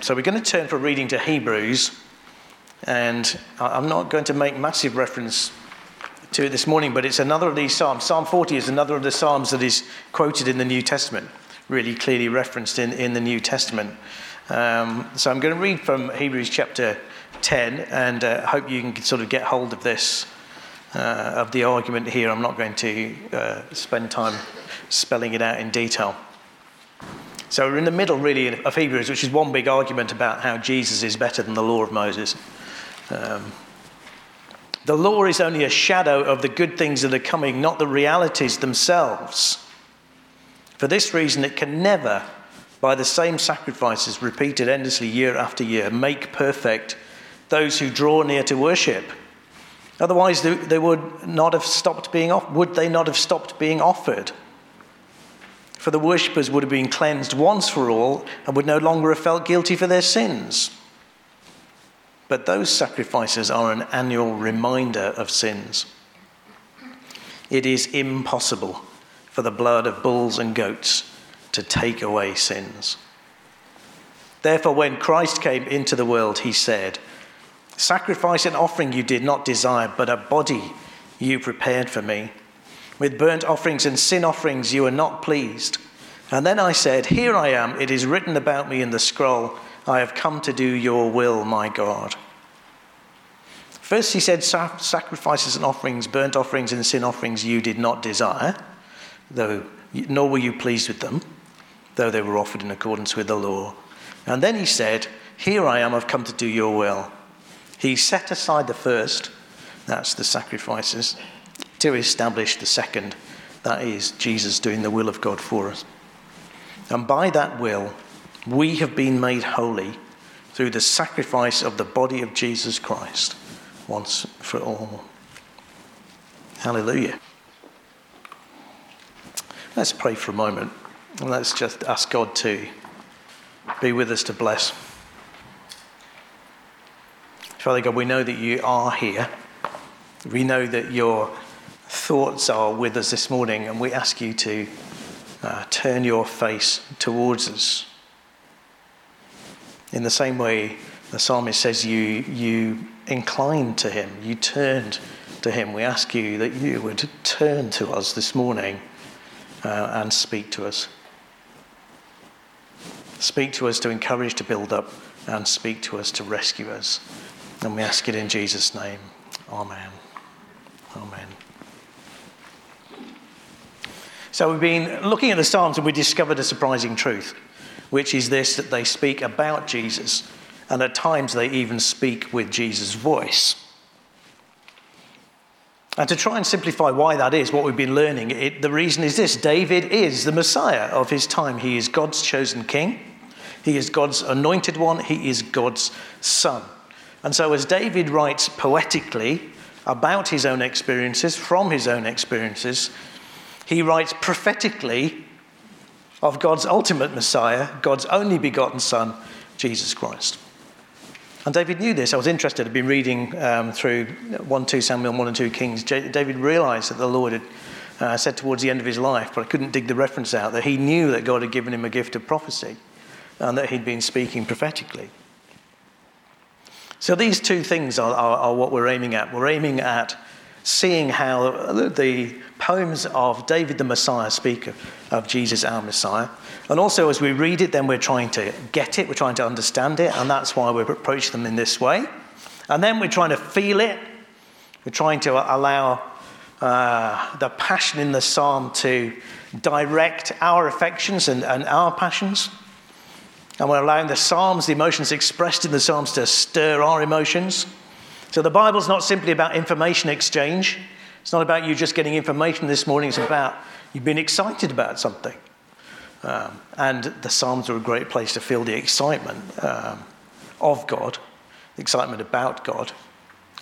So we're going to turn for reading to Hebrews, and I'm not going to make massive reference to it this morning, but it's another of these Psalms. Psalm 40 is another of the Psalms that is quoted in the New Testament, really clearly referenced in, in the New Testament. Um, so I'm going to read from Hebrews chapter 10, and uh, hope you can sort of get hold of this, uh, of the argument here. I'm not going to uh, spend time spelling it out in detail. So we're in the middle, really, of Hebrews, which is one big argument about how Jesus is better than the law of Moses. Um, the law is only a shadow of the good things that are coming, not the realities themselves. For this reason, it can never, by the same sacrifices repeated endlessly year after year, make perfect those who draw near to worship. Otherwise, they, would not have stopped being off- would they not have stopped being offered? For the worshippers would have been cleansed once for all and would no longer have felt guilty for their sins. But those sacrifices are an annual reminder of sins. It is impossible for the blood of bulls and goats to take away sins. Therefore, when Christ came into the world, he said, Sacrifice and offering you did not desire, but a body you prepared for me. With burnt offerings and sin offerings you are not pleased. And then I said, Here I am, it is written about me in the scroll, I have come to do your will, my God. First, he said, Sacrifices and offerings, burnt offerings and sin offerings you did not desire, though, nor were you pleased with them, though they were offered in accordance with the law. And then he said, Here I am, I've come to do your will. He set aside the first, that's the sacrifices, to establish the second, that is, Jesus doing the will of God for us. And by that will, we have been made holy through the sacrifice of the body of Jesus Christ once for all. Hallelujah. Let's pray for a moment and let's just ask God to be with us to bless. Father God, we know that you are here. We know that your thoughts are with us this morning, and we ask you to uh, turn your face towards us. In the same way, the psalmist says, you, you inclined to him, you turned to him. We ask you that you would turn to us this morning uh, and speak to us. Speak to us to encourage, to build up, and speak to us to rescue us. And we ask it in Jesus' name. Amen. Amen. So we've been looking at the Psalms and we discovered a surprising truth, which is this that they speak about Jesus, and at times they even speak with Jesus' voice. And to try and simplify why that is, what we've been learning, it, the reason is this David is the Messiah of his time. He is God's chosen king, he is God's anointed one, he is God's son. And so, as David writes poetically about his own experiences, from his own experiences, he writes prophetically of God's ultimate Messiah, God's only begotten Son, Jesus Christ. And David knew this. I was interested. I'd been reading um, through 1 2 Samuel, 1 and 2 Kings. J- David realized that the Lord had uh, said towards the end of his life, but I couldn't dig the reference out, that he knew that God had given him a gift of prophecy and that he'd been speaking prophetically. So these two things are, are, are what we're aiming at. We're aiming at seeing how the poems of David the Messiah speak of Jesus our Messiah. And also, as we read it, then we're trying to get it, we're trying to understand it, and that's why we approach them in this way. And then we're trying to feel it, we're trying to allow uh, the passion in the psalm to direct our affections and, and our passions. And we're allowing the psalms, the emotions expressed in the psalms, to stir our emotions. So the Bible's not simply about information exchange. It's not about you just getting information this morning. It's about you've been excited about something. Um, and the Psalms are a great place to feel the excitement um, of God, the excitement about God.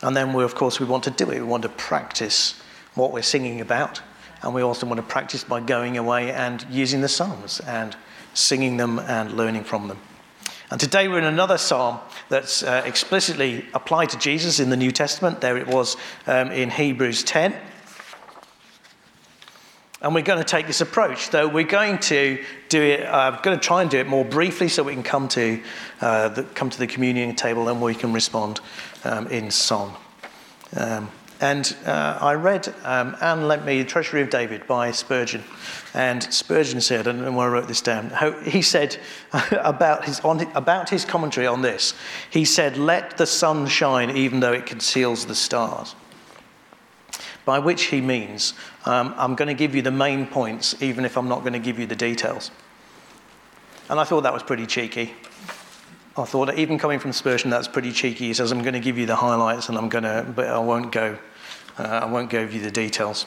And then, we, of course, we want to do it. We want to practice what we're singing about. And we also want to practice by going away and using the Psalms and singing them and learning from them. And today we're in another psalm that's uh, explicitly applied to Jesus in the New Testament. There it was um, in Hebrews 10. And we're going to take this approach, though we're going to do it, I'm uh, going to try and do it more briefly so we can come to, uh, the, come to the communion table and we can respond um, in song. Um, and uh, I read um, Anne lent me Treasury of David by Spurgeon. And Spurgeon said, and I wrote this down, he said about his, on, about his commentary on this, he said, Let the sun shine even though it conceals the stars. By which he means, um, I'm going to give you the main points even if I'm not going to give you the details. And I thought that was pretty cheeky. I thought even coming from Spurgeon, that's pretty cheeky. He says, I'm going to give you the highlights and I'm going to, but I won't go, I won't give you the details.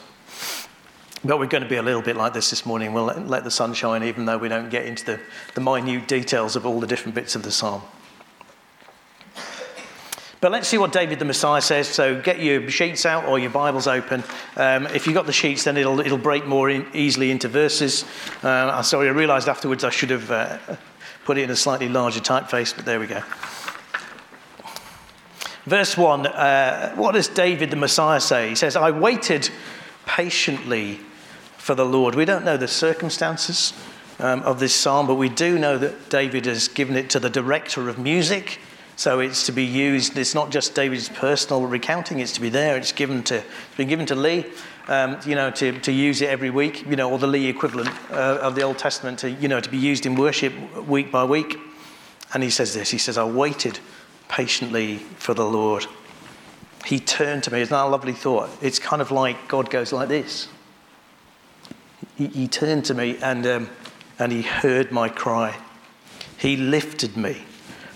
But we're going to be a little bit like this this morning. We'll let, let the sun shine, even though we don't get into the, the minute details of all the different bits of the psalm. But let's see what David the Messiah says. So get your sheets out or your Bibles open. Um, if you've got the sheets, then it'll, it'll break more in, easily into verses. Uh, sorry, I realised afterwards I should have uh, put it in a slightly larger typeface, but there we go. Verse 1 uh, What does David the Messiah say? He says, I waited patiently for the Lord. We don't know the circumstances um, of this psalm, but we do know that David has given it to the director of music. So it's to be used, it's not just David's personal recounting, it's to be there, it's given to, it's been given to Lee um, you know, to, to use it every week, you know, or the Lee equivalent uh, of the Old Testament, to, you know, to be used in worship week by week. And he says this, he says, I waited patiently for the Lord. He turned to me. Isn't that a lovely thought? It's kind of like God goes like this. He, he turned to me and, um, and he heard my cry. He lifted me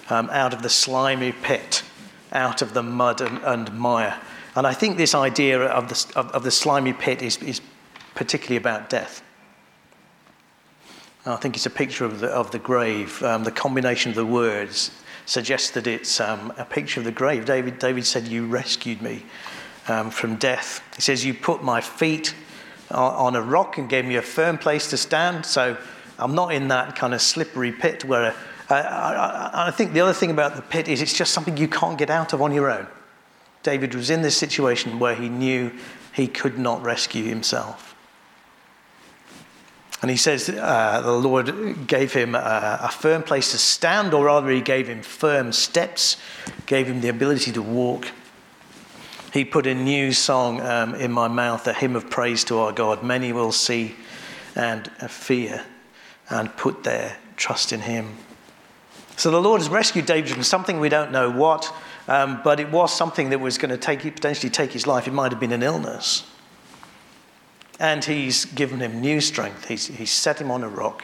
um, out of the slimy pit, out of the mud and, and mire and I think this idea of the, of, of the slimy pit is, is particularly about death. I think it's a picture of the, of the grave. Um, the combination of the words suggests that it's um, a picture of the grave. David, David said, You rescued me um, from death. He says, You put my feet on, on, a rock and gave me a firm place to stand. So I'm not in that kind of slippery pit where. Uh, I, I think the other thing about the pit is it's just something you can't get out of on your own. David was in this situation where he knew he could not rescue himself. And he says uh, the Lord gave him a, a, firm place to stand, or rather, he gave him firm steps, gave him the ability to walk. He put a new song um, in my mouth, a hymn of praise to our God. Many will see and fear and put their trust in him. So the Lord has rescued David from something we don't know what, um, but it was something that was going to take, potentially take his life. It might have been an illness. And he's given him new strength. He's, he's set him on a rock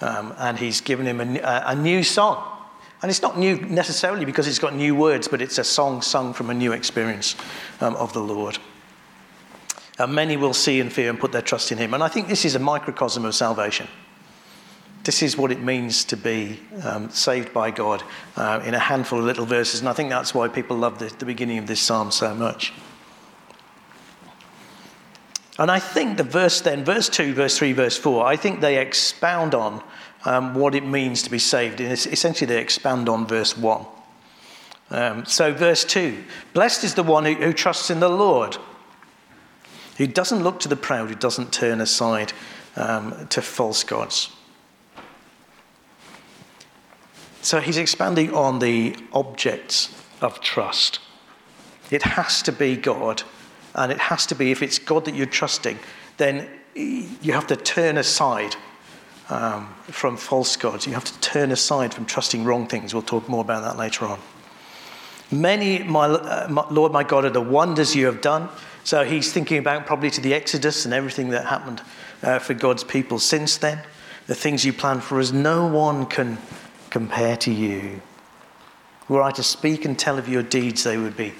um, and he's given him a, a, new song. And it's not new necessarily because it's got new words, but it's a song sung from a new experience um, of the Lord. And many will see and fear and put their trust in him. And I think this is a microcosm of salvation. This is what it means to be um, saved by God uh, in a handful of little verses. And I think that's why people love the, the beginning of this psalm so much. And I think the verse then, verse 2, verse 3, verse 4, I think they expound on um, what it means to be saved. And essentially, they expand on verse 1. Um, so, verse 2 Blessed is the one who, who trusts in the Lord, who doesn't look to the proud, who doesn't turn aside um, to false gods. So he's expanding on the objects of trust. It has to be God, and it has to be, if it's God that you're trusting, then you have to turn aside um, from false gods. You have to turn aside from trusting wrong things. We'll talk more about that later on. Many, my, uh, my, Lord my God, are the wonders you have done. So he's thinking about probably to the Exodus and everything that happened uh, for God's people since then. The things you planned for us, no one can compare to you. Were I to speak and tell of your deeds, they would be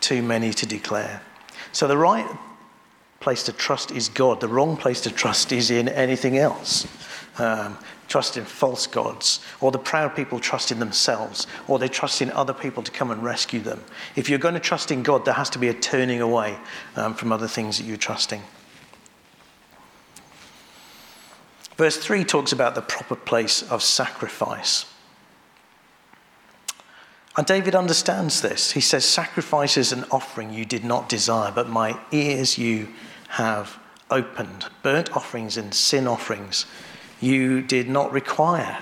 too many to declare. So the right place to trust is God. The wrong place to trust is in anything else. Um, trust in false gods, or the proud people trust in themselves, or they trust in other people to come and rescue them. If you're going to trust in God, there has to be a turning away um, from other things that you're trusting. Verse 3 talks about the proper place of sacrifice. And David understands this. He says, Sacrifice is an offering you did not desire, but my ears you have opened. Burnt offerings and sin offerings you did not require.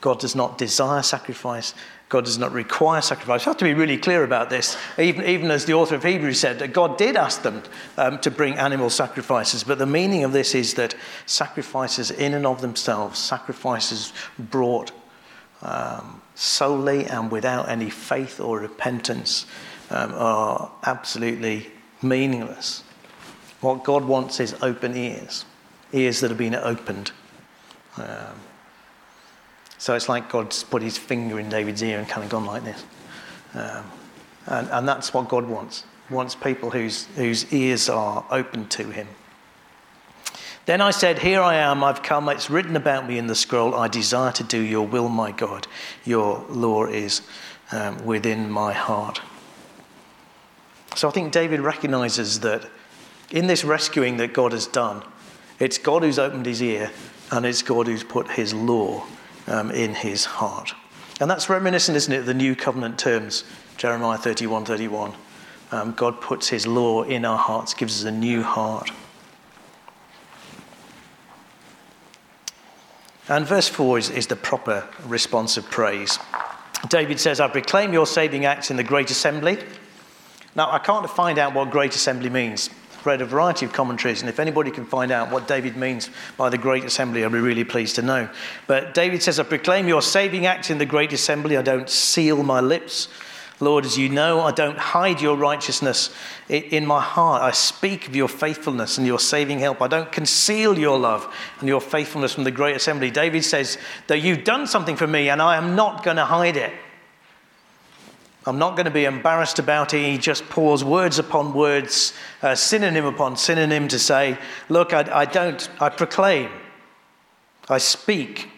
God does not desire sacrifice. God does not require sacrifice. You have to be really clear about this. Even, even as the author of Hebrews said, that God did ask them um, to bring animal sacrifices. But the meaning of this is that sacrifices, in and of themselves, sacrifices brought um, solely and without any faith or repentance, um, are absolutely meaningless. What God wants is open ears, ears that have been opened. Um, so it's like God's put his finger in David's ear and kind of gone like this. Um, and, and that's what God wants. He wants people whose, whose ears are open to him. Then I said, Here I am, I've come. It's written about me in the scroll. I desire to do your will, my God. Your law is um, within my heart. So I think David recognizes that in this rescuing that God has done, it's God who's opened his ear and it's God who's put his law um, in his heart. And that's reminiscent, isn't it, of the new covenant terms, Jeremiah 31 31. Um, God puts his law in our hearts, gives us a new heart. And verse 4 is, is the proper response of praise. David says, I proclaim your saving acts in the great assembly. Now, I can't find out what great assembly means read a variety of commentaries, and if anybody can find out what David means by the great assembly, I'd be really pleased to know. But David says, I proclaim your saving acts in the great assembly. I don't seal my lips. Lord, as you know, I don't hide your righteousness in my heart. I speak of your faithfulness and your saving help. I don't conceal your love and your faithfulness from the great assembly. David says that you've done something for me and I am not going to hide it. I'm not going to be embarrassed about it. He just pours words upon words, uh, synonym upon synonym to say, Look, I, I don't, I proclaim, I speak,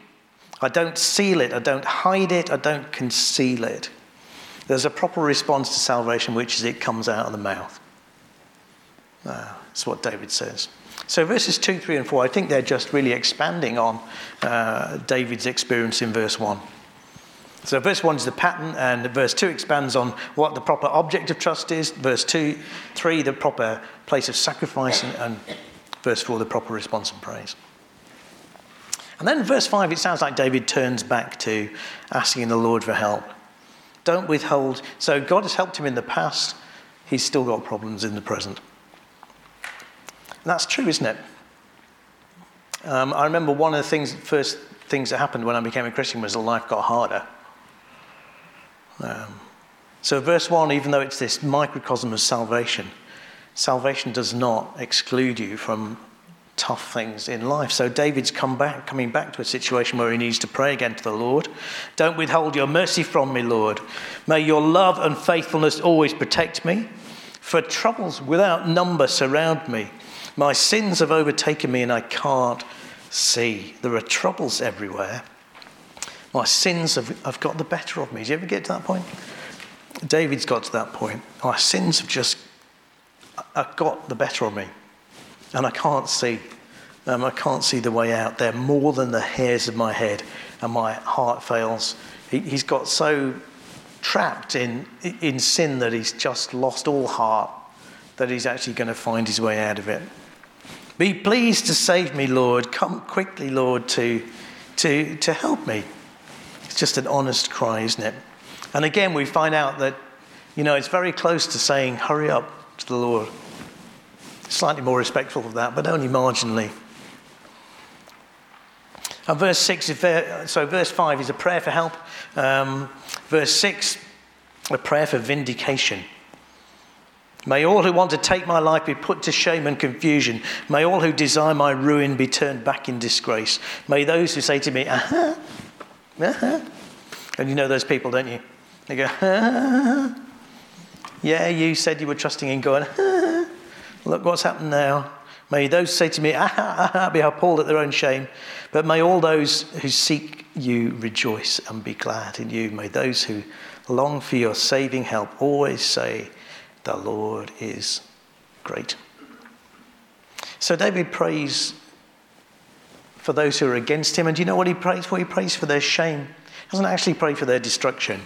I don't seal it, I don't hide it, I don't conceal it. There's a proper response to salvation, which is it comes out of the mouth. Uh, that's what David says. So, verses 2, 3, and 4, I think they're just really expanding on uh, David's experience in verse 1. So, verse 1 is the pattern, and verse 2 expands on what the proper object of trust is. Verse 2, 3, the proper place of sacrifice, and, and verse 4, the proper response and praise. And then verse 5, it sounds like David turns back to asking the Lord for help. Don't withhold. So, God has helped him in the past, he's still got problems in the present. And that's true, isn't it? Um, I remember one of the things, first things that happened when I became a Christian was that life got harder. Um, so, verse 1, even though it's this microcosm of salvation, salvation does not exclude you from tough things in life. So, David's come back, coming back to a situation where he needs to pray again to the Lord. Don't withhold your mercy from me, Lord. May your love and faithfulness always protect me. For troubles without number surround me. My sins have overtaken me and I can't see. There are troubles everywhere. My sins have, have got the better of me. Do you ever get to that point? David's got to that point. My sins have just have got the better of me. And I can't see. Um, I can't see the way out. They're more than the hairs of my head, and my heart fails. He, he's got so trapped in, in sin that he's just lost all heart, that he's actually going to find his way out of it. Be pleased to save me, Lord. Come quickly, Lord, to, to, to help me. It's just an honest cry, isn't it? And again, we find out that, you know, it's very close to saying, hurry up to the Lord. Slightly more respectful of that, but only marginally. And verse 6, is so verse 5 is a prayer for help. Um, verse 6, a prayer for vindication. May all who want to take my life be put to shame and confusion. May all who desire my ruin be turned back in disgrace. May those who say to me, aha, uh-huh. And you know those people, don't you? They go, uh-huh. yeah, you said you were trusting in God. Uh-huh. Look what's happened now. May those say to me, ah, ah, ah, be appalled at their own shame. But may all those who seek you rejoice and be glad in you. May those who long for your saving help always say, The Lord is great. So David prays for those who are against him. And do you know what he prays for? He prays for their shame. He doesn't actually pray for their destruction.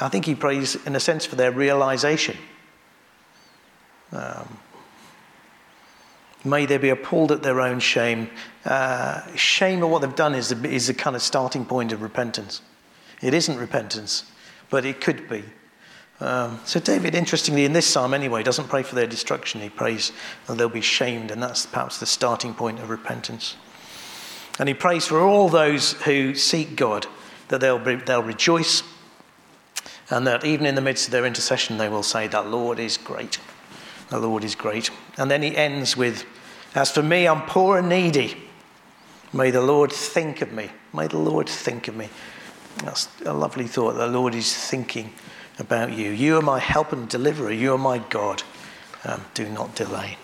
I think he prays, in a sense, for their realization. Um, May they be appalled at their own shame. Uh, shame at what they've done is a, is kind of starting point of repentance. It isn't repentance, but it could be. Um, so, David, interestingly, in this psalm anyway, doesn't pray for their destruction. He prays that they'll be shamed, and that's perhaps the starting point of repentance. And he prays for all those who seek God that they'll, be, they'll rejoice, and that even in the midst of their intercession, they will say, That Lord is great. The Lord is great. And then he ends with, As for me, I'm poor and needy. May the Lord think of me. May the Lord think of me. That's a lovely thought. The Lord is thinking about you. You are my help and deliverer. You are my God. Um, do not delay.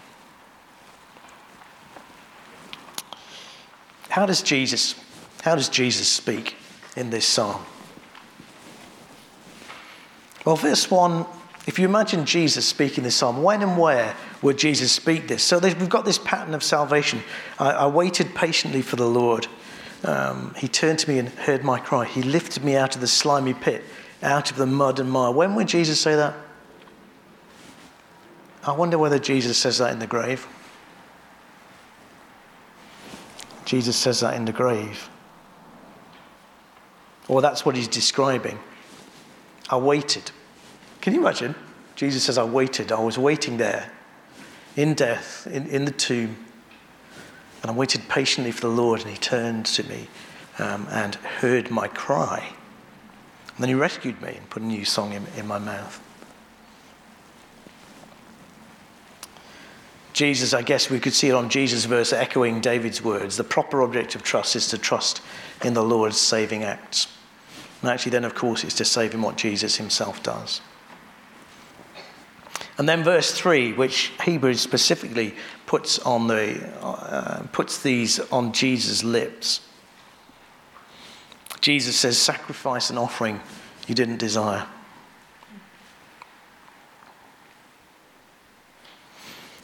How does Jesus, how does Jesus speak in this psalm? Well, verse 1 if you imagine Jesus speaking this psalm, when and where would Jesus speak this? So we've got this pattern of salvation. I, I waited patiently for the Lord. Um, he turned to me and heard my cry. He lifted me out of the slimy pit, out of the mud and mire. When would Jesus say that? I wonder whether Jesus says that in the grave. Jesus says that in the grave. Or that's what he's describing. I waited. Can you imagine? Jesus says, I waited. I was waiting there in death, in, in the tomb. And I waited patiently for the Lord, and he turned to me um, and heard my cry. And then he rescued me and put a new song in, in my mouth. Jesus, I guess we could see it on Jesus' verse echoing David's words. The proper object of trust is to trust in the Lord's saving acts. And actually, then, of course, it's to save in what Jesus himself does. And then verse 3, which Hebrews specifically puts, on the, uh, puts these on Jesus' lips. Jesus says, Sacrifice and offering you didn't desire.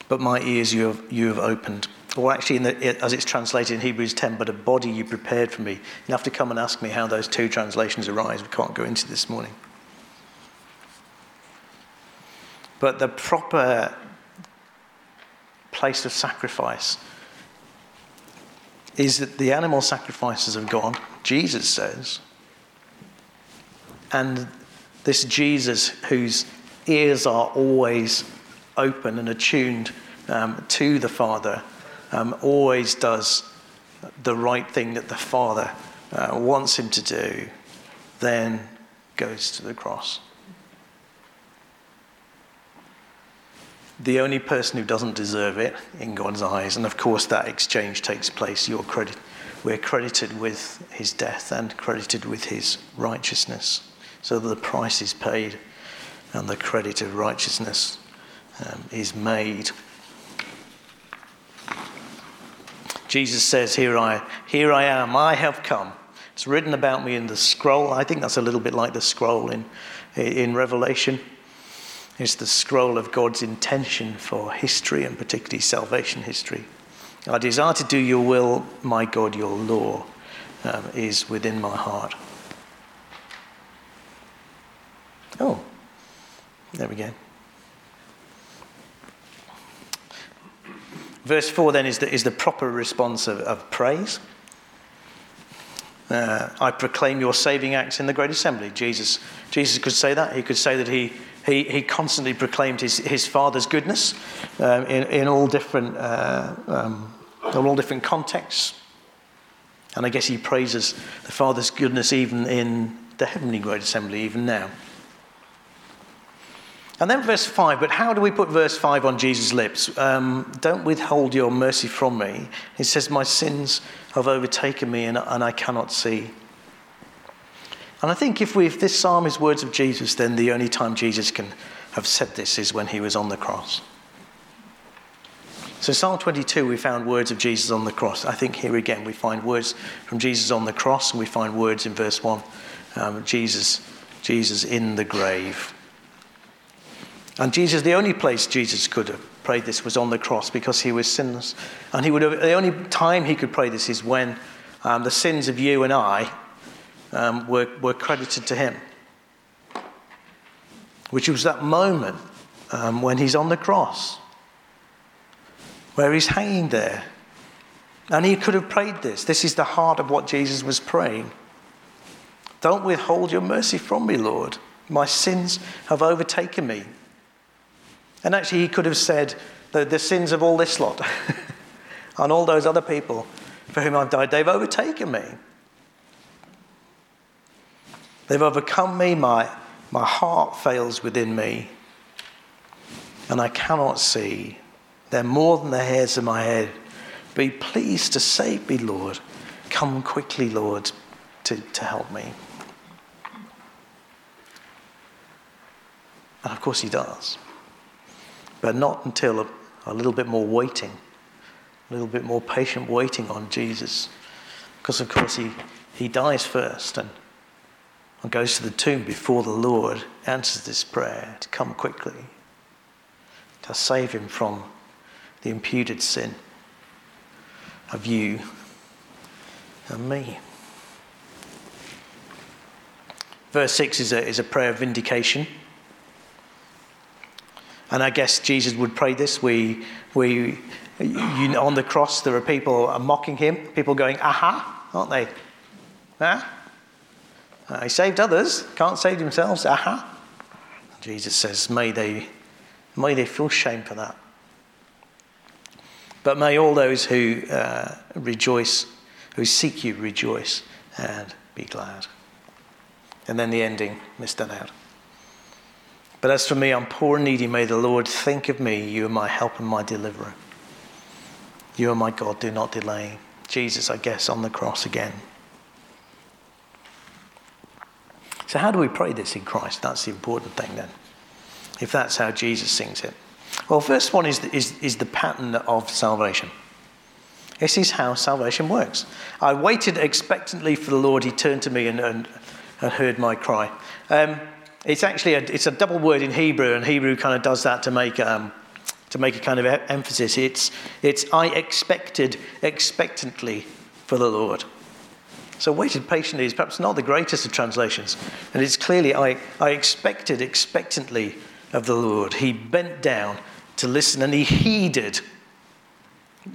But my ears you have, you have opened. Or actually, the, as it's translated in Hebrews 10, but a body you prepared for me. You'll have to come and ask me how those two translations arise. We can't go into this morning. But the proper place of sacrifice is that the animal sacrifices have gone, Jesus says. And this Jesus, whose ears are always open and attuned um, to the Father, um, always does the right thing that the Father uh, wants him to do, then goes to the cross. The only person who doesn't deserve it in God's eyes. And of course, that exchange takes place. You're credit, we're credited with his death and credited with his righteousness. So the price is paid and the credit of righteousness um, is made. Jesus says, here I, here I am, I have come. It's written about me in the scroll. I think that's a little bit like the scroll in, in Revelation is the scroll of God's intention for history and particularly salvation history. I desire to do your will, my God, your law um, is within my heart. Oh, there we go. Verse 4 then is the, is the proper response of, of praise. Uh, I proclaim your saving acts in the great assembly. Jesus, Jesus could say that. He could say that he he, he constantly proclaimed his, his father's goodness um, in, in all different, uh, um, in all different contexts. And I guess he praises the father's goodness even in the heavenly great assembly, even now. And then verse 5, but how do we put verse 5 on Jesus' lips? Um, Don't withhold your mercy from me. He says, My sins have overtaken me and, and I cannot see. And I think if, we, if this psalm is words of Jesus, then the only time Jesus can have said this is when he was on the cross. So, Psalm 22, we found words of Jesus on the cross. I think here again we find words from Jesus on the cross, and we find words in verse 1 um, Jesus, Jesus in the grave. And Jesus, the only place Jesus could have prayed this was on the cross because he was sinless. And he would have, the only time he could pray this is when um, the sins of you and I um, were, were credited to him. Which was that moment um, when he's on the cross. where he's hanging there. And he could have prayed this. This is the heart of what Jesus was praying. Don't withhold your mercy from me, Lord. My sins have overtaken me. And actually, he could have said, The, the sins of all this lot and all those other people for whom I've died, they've overtaken me. They've overcome me. My, my heart fails within me. And I cannot see. They're more than the hairs of my head. Be pleased to save me, Lord. Come quickly, Lord, to, to help me. And of course, he does. But not until a, a little bit more waiting, a little bit more patient waiting on Jesus. Because, of course, he, he dies first and, and goes to the tomb before the Lord answers this prayer to come quickly, to save him from the imputed sin of you and me. Verse 6 is a, is a prayer of vindication. And I guess Jesus would pray this. We, we, you, on the cross, there are people mocking him, people going, aha, aren't they? Huh? Uh, he saved others, can't save themselves, aha. Jesus says, may they, may they feel shame for that. But may all those who uh, rejoice, who seek you, rejoice and be glad. And then the ending, missed that out. But as for me, I'm poor and needy. May the Lord think of me. You are my help and my deliverer. You are my God. Do not delay. Jesus, I guess, on the cross again. So, how do we pray this in Christ? That's the important thing then. If that's how Jesus sings it. Well, first one is the, is, is the pattern of salvation. This is how salvation works. I waited expectantly for the Lord. He turned to me and, and, and heard my cry. Um, it's actually a, it's a double word in Hebrew, and Hebrew kind of does that to make, um, to make a kind of emphasis. It's, it's I expected expectantly for the Lord. So waited patiently is perhaps not the greatest of translations. And it's clearly I, I expected expectantly of the Lord. He bent down to listen and he heeded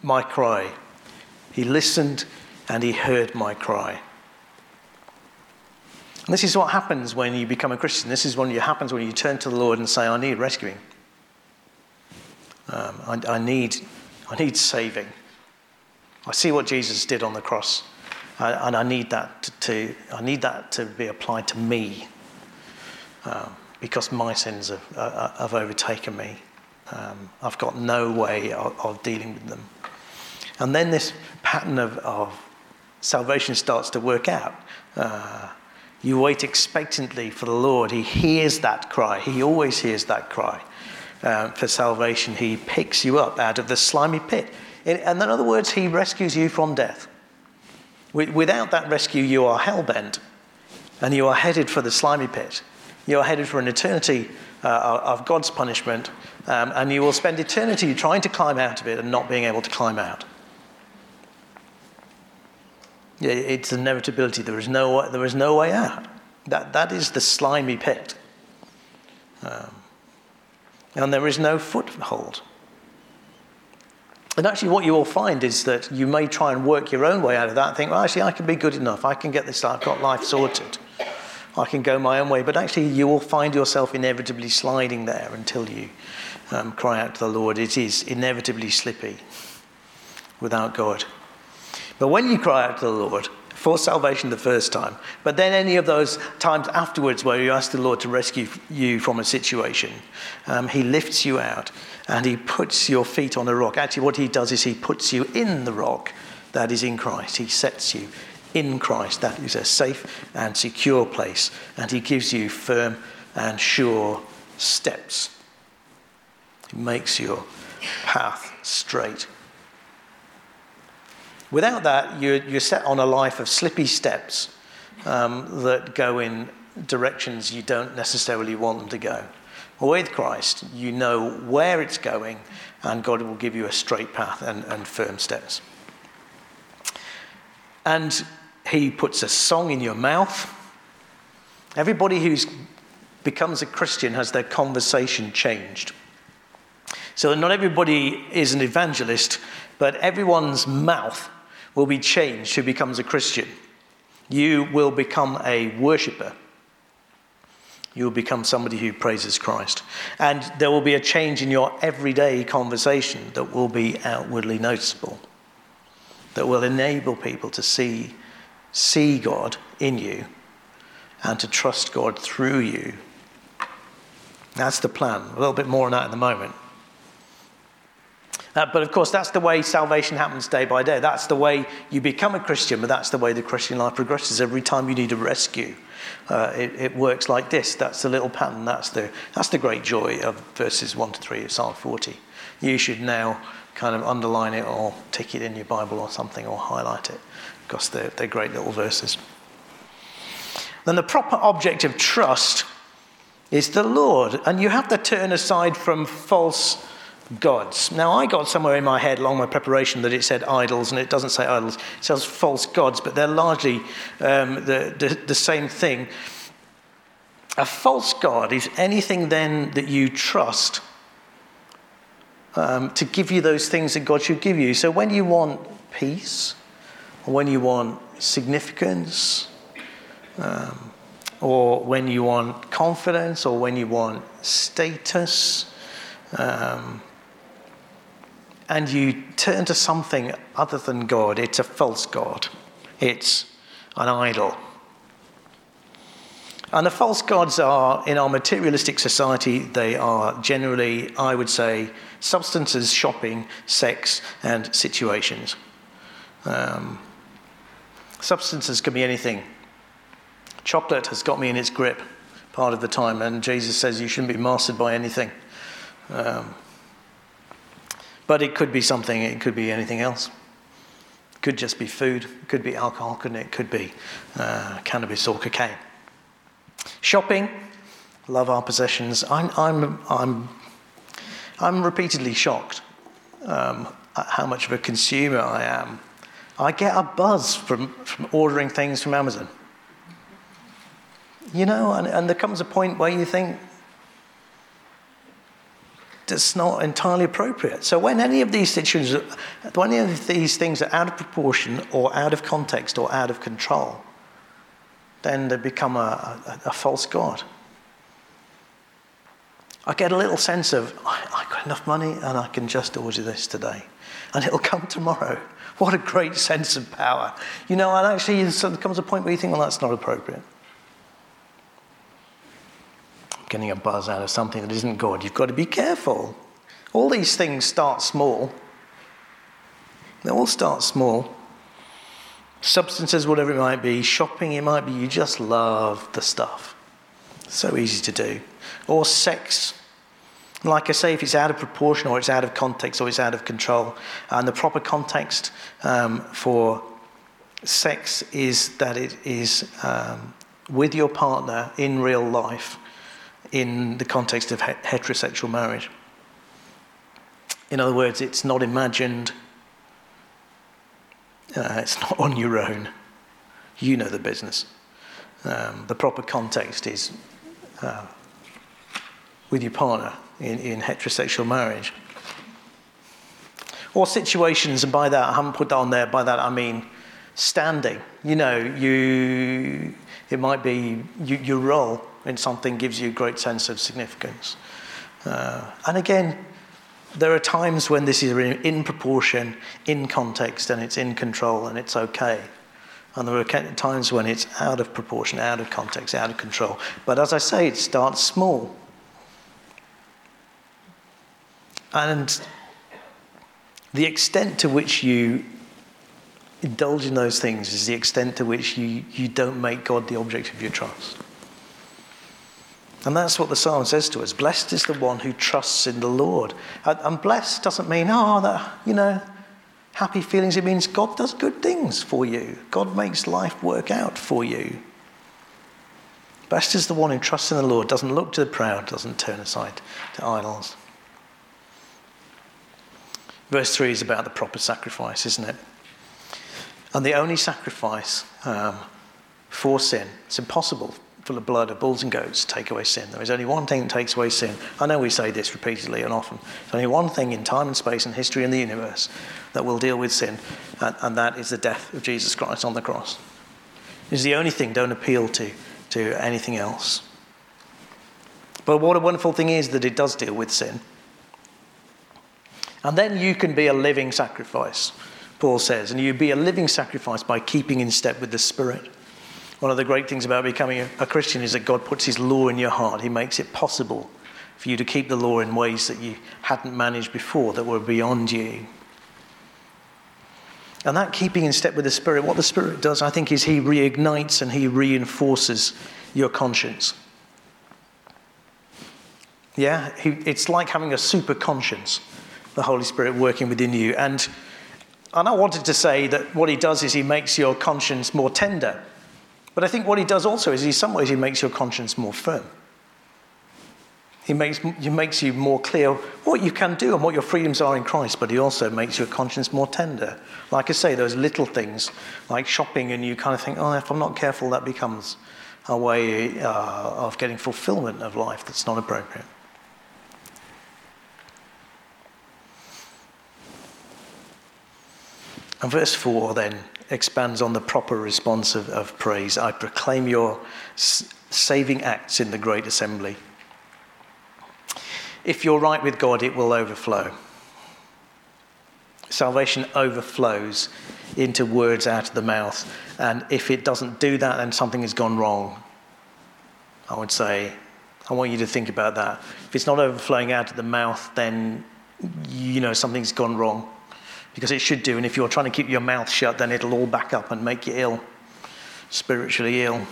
my cry. He listened and he heard my cry. And this is what happens when you become a Christian. This is what happens when you turn to the Lord and say, I need rescuing. Um, I, I, need, I need saving. I see what Jesus did on the cross, uh, and I need that to, to, I need that to be applied to me um, because my sins have, uh, have overtaken me. Um, I've got no way of, of, dealing with them. And then this pattern of, of salvation starts to work out. Uh, you wait expectantly for the Lord. He hears that cry. He always hears that cry uh, for salvation. He picks you up out of the slimy pit. In, in other words, He rescues you from death. Without that rescue, you are hell bent and you are headed for the slimy pit. You are headed for an eternity uh, of God's punishment, um, and you will spend eternity trying to climb out of it and not being able to climb out. It's inevitability. There is no, there is no way out. That, that is the slimy pit. Um, and there is no foothold. And actually, what you will find is that you may try and work your own way out of that think, well, actually, I can be good enough. I can get this, I've got life sorted. I can go my own way. But actually, you will find yourself inevitably sliding there until you um, cry out to the Lord. It is inevitably slippy without God. But when you cry out to the Lord for salvation the first time, but then any of those times afterwards where you ask the Lord to rescue you from a situation, um, He lifts you out and He puts your feet on a rock. Actually, what He does is He puts you in the rock that is in Christ. He sets you in Christ. That is a safe and secure place. And He gives you firm and sure steps. He makes your path straight. Without that, you're, you're set on a life of slippy steps um, that go in directions you don't necessarily want them to go. With Christ, you know where it's going, and God will give you a straight path and, and firm steps. And He puts a song in your mouth. Everybody who becomes a Christian has their conversation changed. So not everybody is an evangelist, but everyone's mouth will be changed who becomes a Christian. You will become a worshiper. You will become somebody who praises Christ. And there will be a change in your everyday conversation that will be outwardly noticeable, that will enable people to see, see God in you and to trust God through you. That's the plan. A little bit more on that in the moment. Uh, but of course, that's the way salvation happens day by day. That's the way you become a Christian, but that's the way the Christian life progresses. Every time you need a rescue, uh, it, it, works like this. That's the little pattern. That's the, that's the great joy of verses 1 to 3 of Psalm 40. You should now kind of underline it or tick it in your Bible or something or highlight it because they're, they're great little verses. Then the proper object of trust is the Lord. And you have to turn aside from false gods. Now, I got somewhere in my head along my preparation that it said idols, and it doesn't say idols, it says false gods, but they're largely um, the, the, the same thing. A false god is anything then that you trust um, to give you those things that God should give you. So when you want peace, or when you want significance, um, or when you want confidence, or when you want status, um, and you turn to something other than God, it's a false God. It's an idol. And the false gods are, in our materialistic society, they are generally, I would say, substances, shopping, sex, and situations. Um, substances can be anything. Chocolate has got me in its grip part of the time, and Jesus says you shouldn't be mastered by anything. Um, but it could be something, it could be anything else. It could just be food, it could be alcohol, couldn't it? It could be uh, cannabis or cocaine. Shopping, love our possessions. I'm, I'm, I'm, I'm repeatedly shocked um, at how much of a consumer I am. I get a buzz from, from ordering things from Amazon. You know, and, and there comes a point where you think, that's not entirely appropriate. So when any of these situations, when any of these things are out of proportion or out of context or out of control, then they become a, a, a false god. I get a little sense of, I, have got enough money and I can just order this today. And it'll come tomorrow. What a great sense of power. You know, and actually there comes a point where you think, well, that's not appropriate getting a buzz out of something that isn't God. You've got to be careful. All these things start small. They all start small. Substances, whatever it might be, shopping, it might be you just love the stuff. So easy to do. Or sex. Like I say, if it's out of proportion or it's out of context or it's out of control, and the proper context um, for sex is that it is um, with your partner in real life in the context of heterosexual marriage. In other words, it's not imagined, uh, it's not on your own. You know the business. Um, the proper context is uh, with your partner in, in heterosexual marriage. Or situations, and by that, I haven't put that on there, by that I mean standing. You know, you, it might be you, your role in something gives you a great sense of significance. Uh, and again, there are times when this is in proportion, in context, and it's in control and it's okay. And there are times when it's out of proportion, out of context, out of control. But as I say, it starts small. And the extent to which you indulge in those things is the extent to which you, you don't make God the object of your trust. And that's what the psalm says to us. Blessed is the one who trusts in the Lord. And blessed doesn't mean, oh, that, you know, happy feelings. It means God does good things for you. God makes life work out for you. Blessed is the one who trusts in the Lord, doesn't look to the proud, doesn't turn aside to idols. Verse 3 is about the proper sacrifice, isn't it? And the only sacrifice um, for sin, it's impossible full of blood of bulls and goats take away sin. There is only one thing that takes away sin. I know we say this repeatedly and often. There's only one thing in time and space and history and the universe that will deal with sin, and, and that is the death of Jesus Christ on the cross. It's the only thing. Don't appeal to, to anything else. But what a wonderful thing is that it does deal with sin. And then you can be a living sacrifice, Paul says, and you be a living sacrifice by keeping in step with the Spirit. One of the great things about becoming a Christian is that God puts His law in your heart. He makes it possible for you to keep the law in ways that you hadn't managed before, that were beyond you. And that keeping in step with the Spirit, what the Spirit does, I think, is He reignites and He reinforces your conscience. Yeah, he, it's like having a super conscience, the Holy Spirit working within you. And, and I wanted to say that what He does is He makes your conscience more tender but I think what he does also is, in some ways, he makes your conscience more firm. He makes, he makes you more clear what you can do and what your freedoms are in Christ, but he also makes your conscience more tender. Like I say, those little things like shopping, and you kind of think, oh, if I'm not careful, that becomes a way uh, of getting fulfillment of life that's not appropriate. And verse 4 then expands on the proper response of, of praise. I proclaim your saving acts in the great assembly. If you're right with God, it will overflow. Salvation overflows into words out of the mouth. And if it doesn't do that, then something has gone wrong. I would say, I want you to think about that. If it's not overflowing out of the mouth, then you know something's gone wrong because it should do. And if you're trying to keep your mouth shut, then it'll all back up and make you ill, spiritually ill.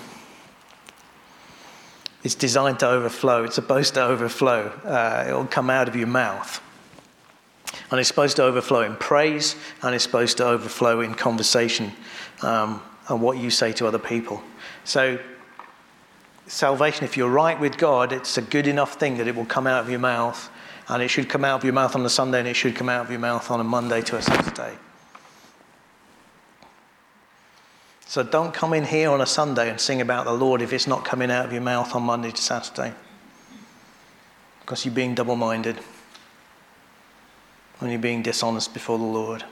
It's designed to overflow. It's supposed to overflow. Uh, it'll come out of your mouth. And it's supposed to overflow in praise, and it's supposed to overflow in conversation um, and what you say to other people. So, salvation, if you're right with God, it's a good enough thing that it will come out of your mouth and it should come out of your mouth on a Sunday and it should come out of your mouth on a Monday to a Saturday. So don't come in here on a Sunday and sing about the Lord if it's not coming out of your mouth on Monday to Saturday. Because you're being double minded and you're being dishonest before the Lord.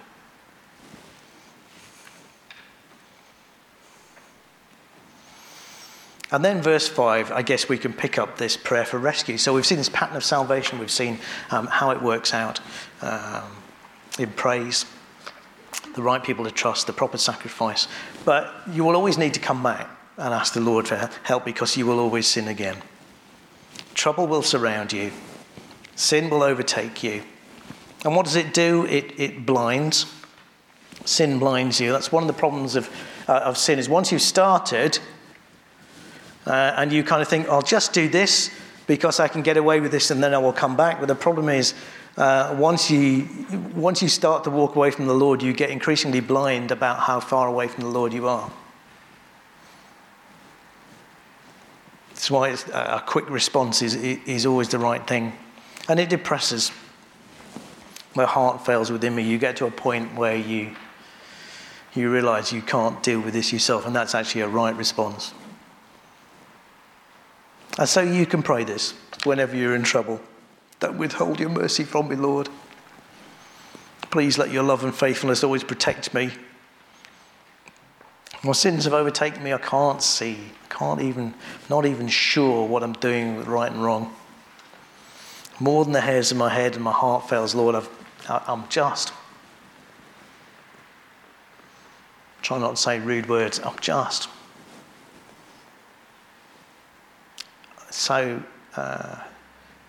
And then, verse 5, I guess we can pick up this prayer for rescue. So, we've seen this pattern of salvation, we've seen um, how it works out um, in praise, the right people to trust, the proper sacrifice. But you will always need to come back and ask the Lord for help because you will always sin again. Trouble will surround you, sin will overtake you. And what does it do? It, it blinds. Sin blinds you. That's one of the problems of, uh, of sin is once you've started, uh, and you kind of think, I'll just do this because I can get away with this and then I will come back. But the problem is, uh, once, you, once you start to walk away from the Lord, you get increasingly blind about how far away from the Lord you are. That's why a quick response is, is always the right thing. And it depresses. My heart fails within me. You get to a point where you, you realize you can't deal with this yourself, and that's actually a right response. And so you can pray this whenever you're in trouble. Don't withhold your mercy from me, Lord. Please let your love and faithfulness always protect me. My sins have overtaken me. I can't see. I can't even, not even sure what I'm doing right and wrong. More than the hairs of my head and my heart fails, Lord, I've, I'm just. Try not to say rude words. I'm just. So uh,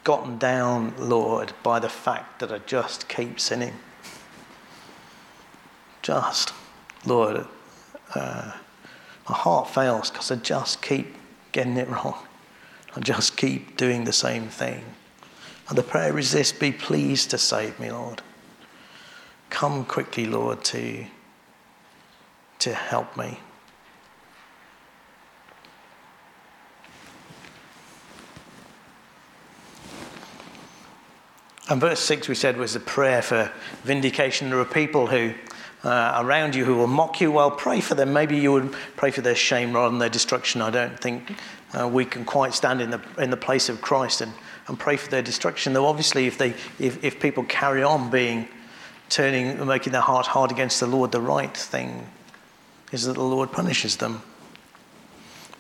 gotten down, Lord, by the fact that I just keep sinning. Just, Lord, uh, my heart fails because I just keep getting it wrong. I just keep doing the same thing. And the prayer is this be pleased to save me, Lord. Come quickly, Lord, to, to help me. And verse 6 we said was a prayer for vindication. There are people who uh, around you who will mock you. Well, pray for them. Maybe you would pray for their shame rather than their destruction. I don't think uh, we can quite stand in the, in the place of Christ and, and pray for their destruction. Though obviously, if, they, if, if people carry on being, turning, making their heart hard against the Lord, the right thing is that the Lord punishes them.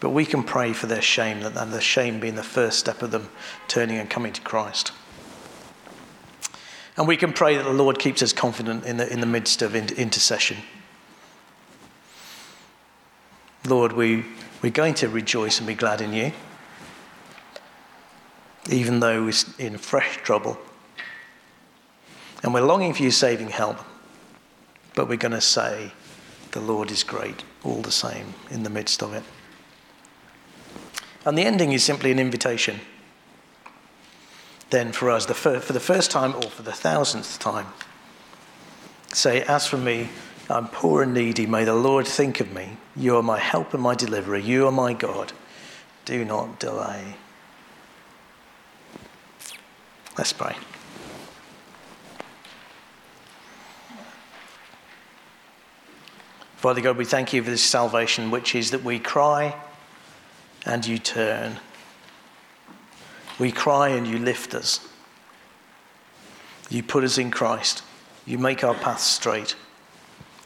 But we can pray for their shame, and the shame being the first step of them turning and coming to Christ. And we can pray that the Lord keeps us confident in the, in the midst of intercession. Lord, we, we're going to rejoice and be glad in you, even though we're in fresh trouble. And we're longing for your saving help, but we're going to say, the Lord is great all the same in the midst of it. And the ending is simply an invitation then for us, the fir- for the first time or for the thousandth time, say, As for me, I'm poor and needy. May the Lord think of me. You are my help and my deliverer. You are my God. Do not delay. Let's pray. Father God, we thank you for this salvation, which is that we cry and you turn. We cry and you lift us. You put us in Christ. You make our path straight.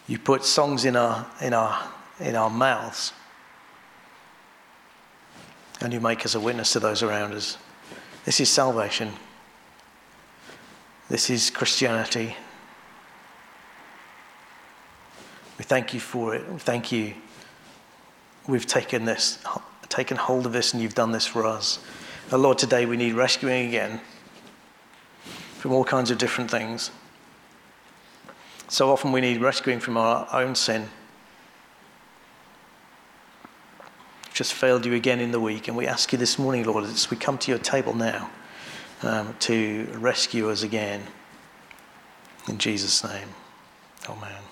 You put songs in our, in our, in our mouths. And you make us a witness to those around us. This is salvation. This is Christianity. We thank you for it. We thank you. We've taken this, taken hold of this, and you've done this for us. Oh Lord, today we need rescuing again from all kinds of different things. So often we need rescuing from our own sin. Just failed you again in the week, and we ask you this morning, Lord, as we come to your table now, um, to rescue us again. In Jesus' name, amen.